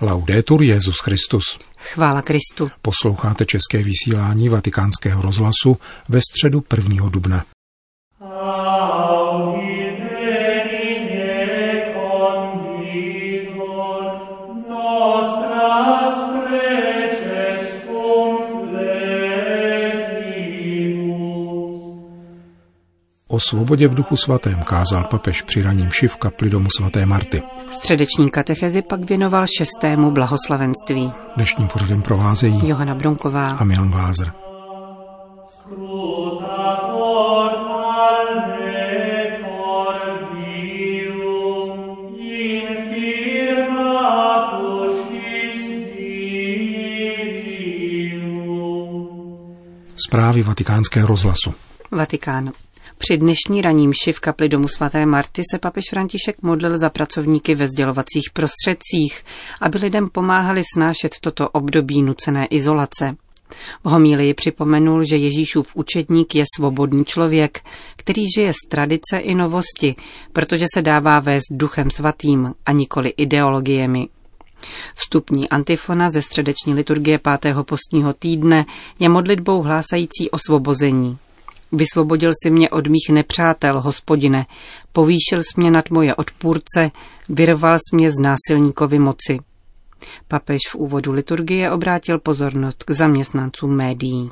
Laudetur Jezus Christus. Chvála Kristu. Posloucháte české vysílání Vatikánského rozhlasu ve středu 1. dubna. O svobodě v duchu svatém kázal papež při raním šiv kapli domu svaté Marty. Středeční katechezi pak věnoval šestému blahoslavenství. Dnešním pořadem provázejí Johana Bronková a Milan Glázer. Zprávy vatikánského rozhlasu. Vatikán. Při dnešní raním v kapli domu svaté Marty se papež František modlil za pracovníky ve sdělovacích prostředcích, aby lidem pomáhali snášet toto období nucené izolace. V homílii připomenul, že Ježíšův učedník je svobodný člověk, který žije z tradice i novosti, protože se dává vést duchem svatým a nikoli ideologiemi. Vstupní antifona ze středeční liturgie pátého postního týdne je modlitbou hlásající osvobození. Vysvobodil si mě od mých nepřátel, hospodine, povýšil jsi mě nad moje odpůrce, vyrval jsi mě z násilníkovi moci. Papež v úvodu liturgie obrátil pozornost k zaměstnancům médií.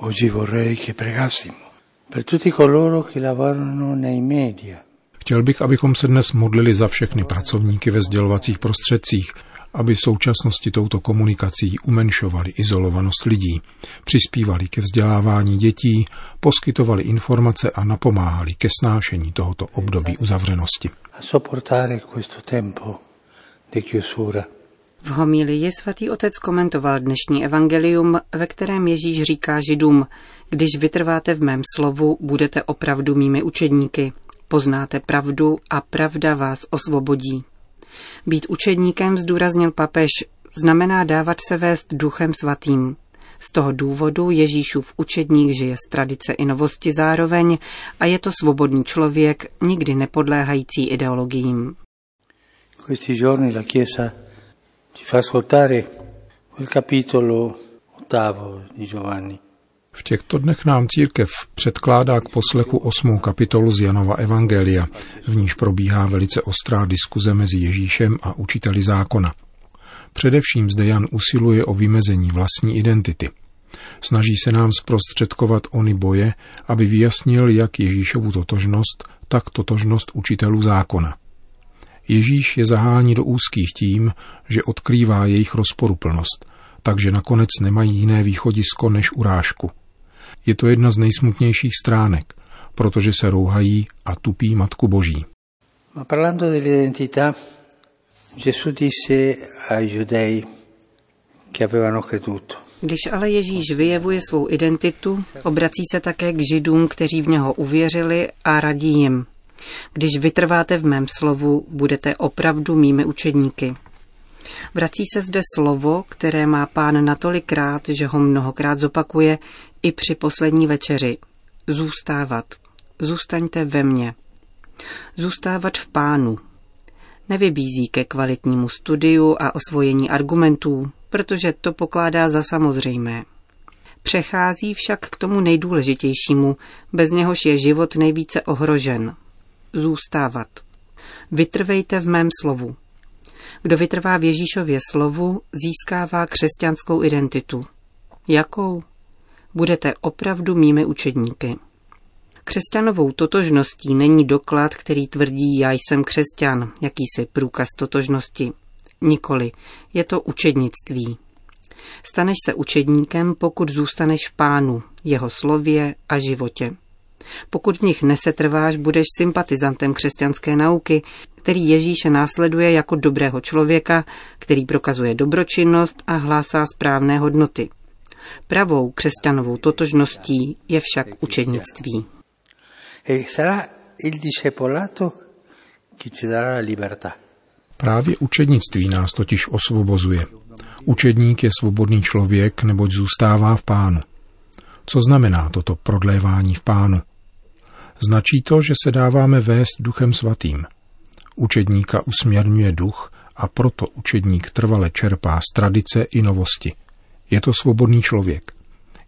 Oggi vorrei che pregassimo per tutti coloro che lavorano nei media. Chtěl bych, abychom se dnes modlili za všechny pracovníky ve sdělovacích prostředcích, aby v současnosti touto komunikací umenšovali izolovanost lidí, přispívali ke vzdělávání dětí, poskytovali informace a napomáhali ke snášení tohoto období uzavřenosti. V homílii svatý otec komentoval dnešní evangelium, ve kterém Ježíš říká židům, když vytrváte v mém slovu, budete opravdu mými učedníky. Poznáte pravdu a pravda vás osvobodí. Být učedníkem, zdůraznil papež, znamená dávat se vést duchem svatým. Z toho důvodu Ježíšův učedník žije z tradice i novosti zároveň a je to svobodný člověk, nikdy nepodléhající ideologiím. Questi di Giovanni. V těchto dnech nám církev předkládá k poslechu osmou kapitolu z Janova Evangelia, v níž probíhá velice ostrá diskuze mezi Ježíšem a učiteli zákona. Především zde Jan usiluje o vymezení vlastní identity. Snaží se nám zprostředkovat ony boje, aby vyjasnil jak Ježíšovu totožnost, tak totožnost učitelů zákona. Ježíš je zahání do úzkých tím, že odkrývá jejich rozporuplnost, takže nakonec nemají jiné východisko než urážku. Je to jedna z nejsmutnějších stránek, protože se rouhají a tupí Matku Boží. Ma parlando dell'identità, Gesù disse ai giudei che avevano creduto. Když ale Ježíš vyjevuje svou identitu, obrací se také k židům, kteří v něho uvěřili a radí jim. Když vytrváte v mém slovu, budete opravdu mými učedníky. Vrací se zde slovo, které má pán natolikrát, že ho mnohokrát zopakuje i při poslední večeři. Zůstávat. Zůstaňte ve mně. Zůstávat v pánu. Nevybízí ke kvalitnímu studiu a osvojení argumentů, protože to pokládá za samozřejmé. Přechází však k tomu nejdůležitějšímu, bez něhož je život nejvíce ohrožen. Zůstávat. Vytrvejte v mém slovu. Kdo vytrvá v Ježíšově slovu, získává křesťanskou identitu. Jakou? Budete opravdu mými učedníky. Křesťanovou totožností není doklad, který tvrdí já jsem křesťan, jakýsi průkaz totožnosti. Nikoli, je to učednictví. Staneš se učedníkem, pokud zůstaneš v pánu, jeho slově a životě. Pokud v nich nesetrváš, budeš sympatizantem křesťanské nauky, který Ježíše následuje jako dobrého člověka, který prokazuje dobročinnost a hlásá správné hodnoty. Pravou křesťanovou totožností je však učednictví. E Právě učednictví nás totiž osvobozuje. Učedník je svobodný člověk, neboť zůstává v pánu. Co znamená toto prodlévání v pánu? Značí to, že se dáváme vést duchem svatým. Učedníka usměrňuje duch a proto učedník trvale čerpá z tradice i novosti. Je to svobodný člověk.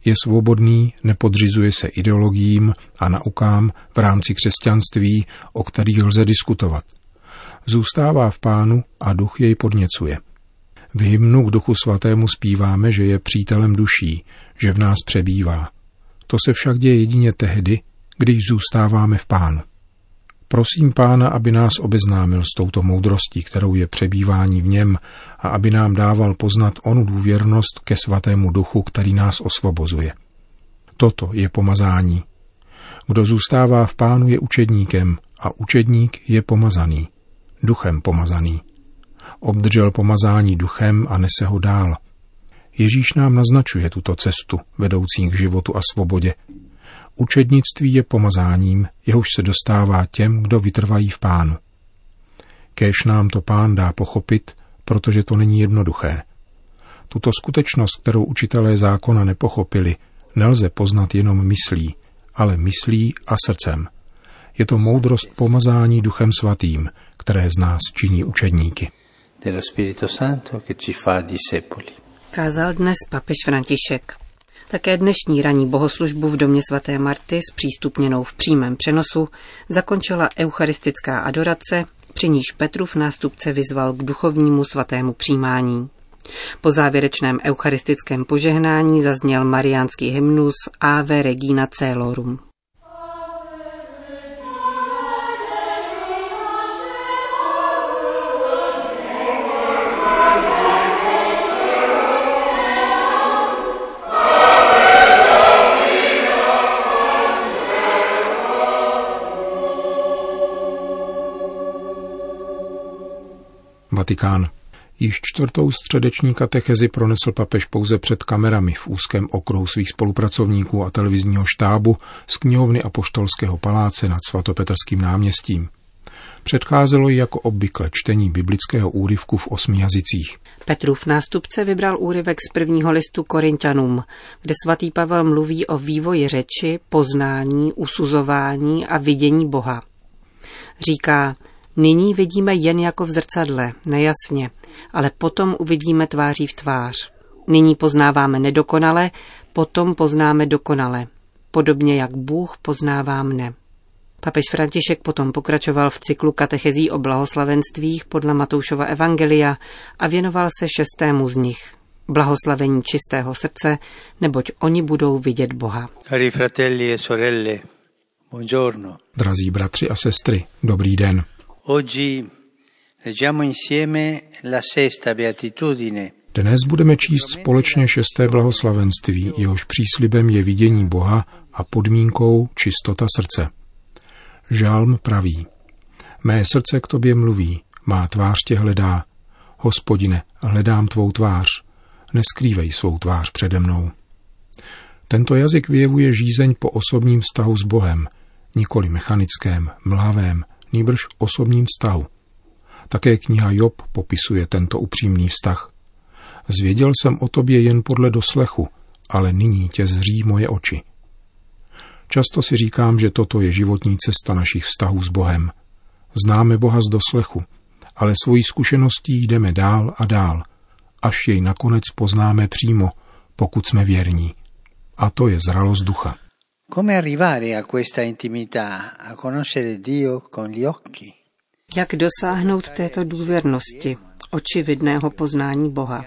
Je svobodný, nepodřizuje se ideologiím a naukám v rámci křesťanství, o kterých lze diskutovat. Zůstává v pánu a duch jej podněcuje. V hymnu k duchu svatému zpíváme, že je přítelem duší, že v nás přebývá. To se však děje jedině tehdy, když zůstáváme v pánu. Prosím pána, aby nás obeznámil s touto moudrostí, kterou je přebývání v něm a aby nám dával poznat onu důvěrnost ke svatému duchu, který nás osvobozuje. Toto je pomazání. Kdo zůstává v pánu je učedníkem a učedník je pomazaný, duchem pomazaný. Obdržel pomazání duchem a nese ho dál. Ježíš nám naznačuje tuto cestu, vedoucí k životu a svobodě, Učednictví je pomazáním, jehož se dostává těm, kdo vytrvají v pánu. Kéž nám to pán dá pochopit, protože to není jednoduché. Tuto skutečnost, kterou učitelé zákona nepochopili, nelze poznat jenom myslí, ale myslí a srdcem. Je to moudrost pomazání duchem svatým, které z nás činí učedníky. Kázal dnes papež František. Také dnešní ranní bohoslužbu v domě svaté Marty s přístupněnou v přímém přenosu zakončila eucharistická adorace, při níž Petrův nástupce vyzval k duchovnímu svatému přijímání. Po závěrečném eucharistickém požehnání zazněl mariánský hymnus Ave Regina Celorum. Vatikán. Již čtvrtou středeční katechezi pronesl papež pouze před kamerami v úzkém okruhu svých spolupracovníků a televizního štábu z knihovny Apoštolského paláce nad svatopetrským náměstím. Předcházelo ji jako obvykle čtení biblického úryvku v osmi jazycích. Petrův nástupce vybral úryvek z prvního listu Korintianům, kde svatý Pavel mluví o vývoji řeči, poznání, usuzování a vidění Boha. Říká, Nyní vidíme jen jako v zrcadle, nejasně, ale potom uvidíme tváří v tvář. Nyní poznáváme nedokonale, potom poznáme dokonale. Podobně jak Bůh poznává mne. Papež František potom pokračoval v cyklu katechezí o blahoslavenstvích podle Matoušova Evangelia a věnoval se šestému z nich. Blahoslavení čistého srdce, neboť oni budou vidět Boha. Cari fratelli e sorelle, buongiorno. Drazí bratři a sestry, dobrý den. Dnes budeme číst společně šesté blahoslavenství, jehož příslibem je vidění Boha a podmínkou čistota srdce. Žálm praví, mé srdce k tobě mluví, má tvář tě hledá. Hospodine, hledám tvou tvář, neskrývej svou tvář přede mnou. Tento jazyk vyjevuje žízeň po osobním vztahu s Bohem, nikoli mechanickém, mlavém, nýbrž osobním vztahu. Také kniha Job popisuje tento upřímný vztah. Zvěděl jsem o tobě jen podle doslechu, ale nyní tě zří moje oči. Často si říkám, že toto je životní cesta našich vztahů s Bohem. Známe Boha z doslechu, ale svojí zkušeností jdeme dál a dál, až jej nakonec poznáme přímo, pokud jsme věrní. A to je zralost ducha. Come arrivare a questa intimità, a conoscere Dio con gli occhi? Jak dosáhnout této důvěrnosti, očividného poznání Boha?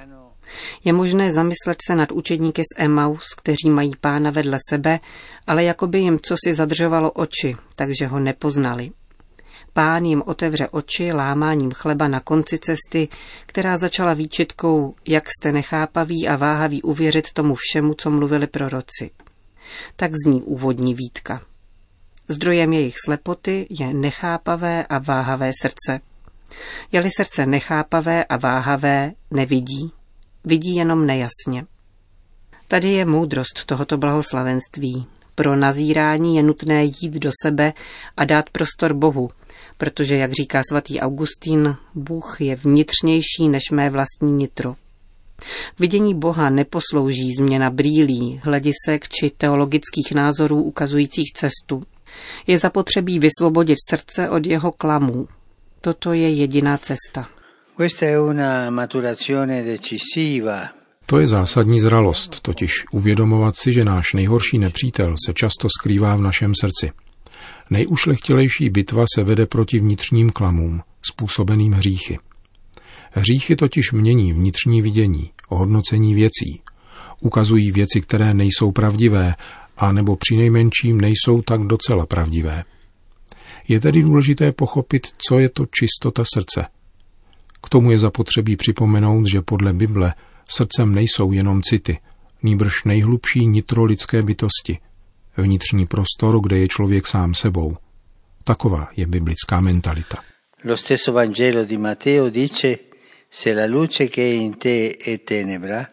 Je možné zamyslet se nad učedníky z Emmaus, kteří mají pána vedle sebe, ale jako by jim cosi zadržovalo oči, takže ho nepoznali. Pán jim otevře oči lámáním chleba na konci cesty, která začala výčitkou, jak jste nechápaví a váhaví uvěřit tomu všemu, co mluvili proroci. Tak zní úvodní výtka. Zdrojem jejich slepoty je nechápavé a váhavé srdce. Je-li srdce nechápavé a váhavé, nevidí, vidí jenom nejasně. Tady je moudrost tohoto blahoslavenství. Pro nazírání je nutné jít do sebe a dát prostor Bohu, protože, jak říká svatý Augustín, Bůh je vnitřnější než mé vlastní nitro. Vidění Boha neposlouží změna brýlí, hledisek či teologických názorů ukazujících cestu. Je zapotřebí vysvobodit srdce od jeho klamů. Toto je jediná cesta. Questa è una maturazione decisiva. To je zásadní zralost, totiž uvědomovat si, že náš nejhorší nepřítel se často skrývá v našem srdci. Nejušlechtilejší bitva se vede proti vnitřním klamům, způsobeným hříchy. Hříchy totiž mění vnitřní vidění, ohodnocení věcí. Ukazují věci, které nejsou pravdivé, a nebo přinejmenším nejsou tak docela pravdivé. Je tedy důležité pochopit, co je to čistota srdce. K tomu je zapotřebí připomenout, že podle Bible srdcem nejsou jenom city, nýbrž nejhlubší nitro lidské bytosti, vnitřní prostor, kde je člověk sám sebou. Taková je biblická mentalita. Lo stesso Vangelo di Matteo dice se la luce che è in te è tenebra,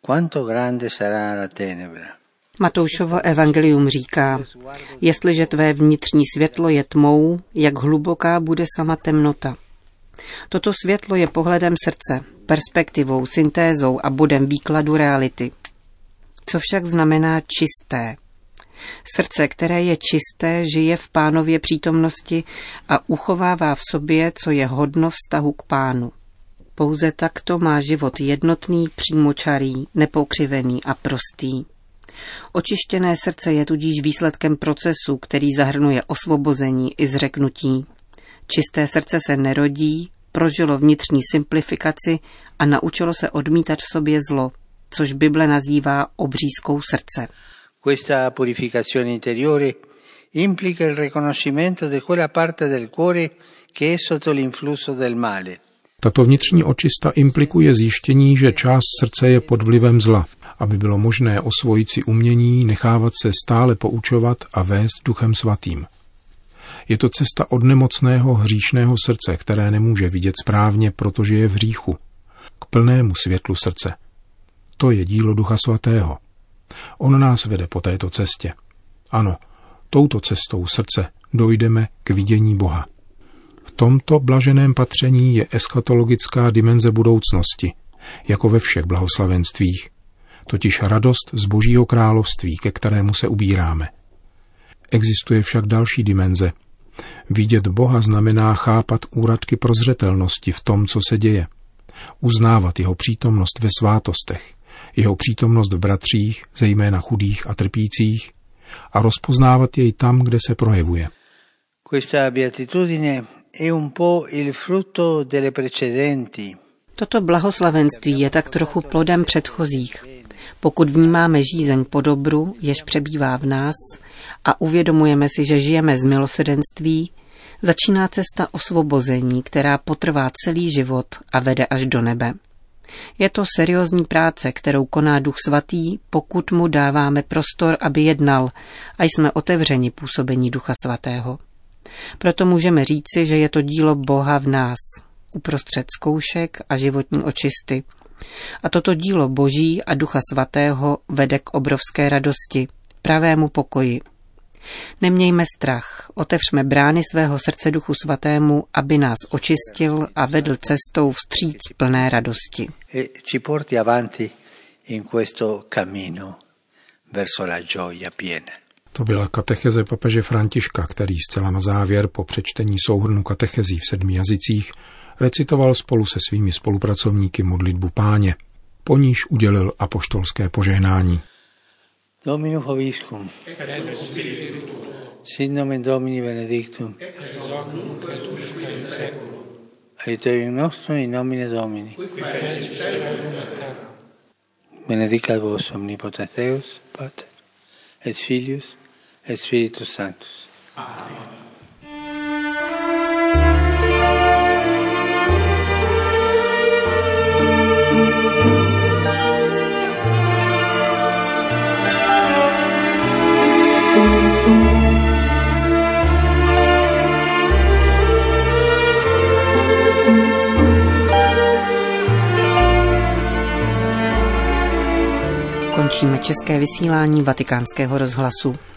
quanto grande sarà la tenebra. Matoušovo evangelium říká, jestliže tvé vnitřní světlo je tmou, jak hluboká bude sama temnota. Toto světlo je pohledem srdce, perspektivou, syntézou a bodem výkladu reality. Co však znamená čisté? Srdce, které je čisté, žije v pánově přítomnosti a uchovává v sobě, co je hodno vztahu k pánu. Pouze takto má život jednotný, přímočarý, nepokřivený a prostý. Očištěné srdce je tudíž výsledkem procesu, který zahrnuje osvobození i zřeknutí. Čisté srdce se nerodí, prožilo vnitřní simplifikaci a naučilo se odmítat v sobě zlo, což Bible nazývá obřízkou srdce. Questa purificazione interiore implica il riconoscimento di quella parte del cuore che è sotto l'influsso del male. Tato vnitřní očista implikuje zjištění, že část srdce je pod vlivem zla, aby bylo možné osvojit si umění, nechávat se stále poučovat a vést duchem svatým. Je to cesta od nemocného hříšného srdce, které nemůže vidět správně, protože je v hříchu, k plnému světlu srdce. To je dílo Ducha Svatého. On nás vede po této cestě. Ano, touto cestou srdce dojdeme k vidění Boha. Tomto blaženém patření je eschatologická dimenze budoucnosti, jako ve všech blahoslavenstvích, totiž radost z Božího království, ke kterému se ubíráme. Existuje však další dimenze. Vidět Boha znamená chápat úradky prozřetelnosti v tom, co se děje. Uznávat jeho přítomnost ve svátostech, jeho přítomnost v bratřích, zejména chudých a trpících, a rozpoznávat jej tam, kde se projevuje. Questa beatitudine Toto blahoslavenství je tak trochu plodem předchozích. Pokud vnímáme žízeň po dobru, jež přebývá v nás, a uvědomujeme si, že žijeme z milosedenství, začíná cesta osvobození, která potrvá celý život a vede až do nebe. Je to seriózní práce, kterou koná Duch Svatý, pokud mu dáváme prostor, aby jednal a jsme otevřeni působení Ducha Svatého. Proto můžeme říci, že je to dílo Boha v nás, uprostřed zkoušek a životní očisty. A toto dílo Boží a Ducha Svatého vede k obrovské radosti, pravému pokoji. Nemějme strach, otevřme brány svého srdce Duchu Svatému, aby nás očistil a vedl cestou vstříc plné radosti. E ci porti avanti in questo cammino verso la gioia piena. To byla katecheze papeže Františka, který zcela na závěr po přečtení souhrnu katechezí v sedmi jazycích recitoval spolu se svými spolupracovníky modlitbu páně. Po níž udělil apoštolské požehnání. Dominus vobiscum. Sit nomen Domini benedictum. Aiuterium nostrum in nomine Domini. Benedicat vos omnipotens Deus, Pater, et Filius, et Spiritus Sanctus. Končíme české vysílání vatikánského rozhlasu.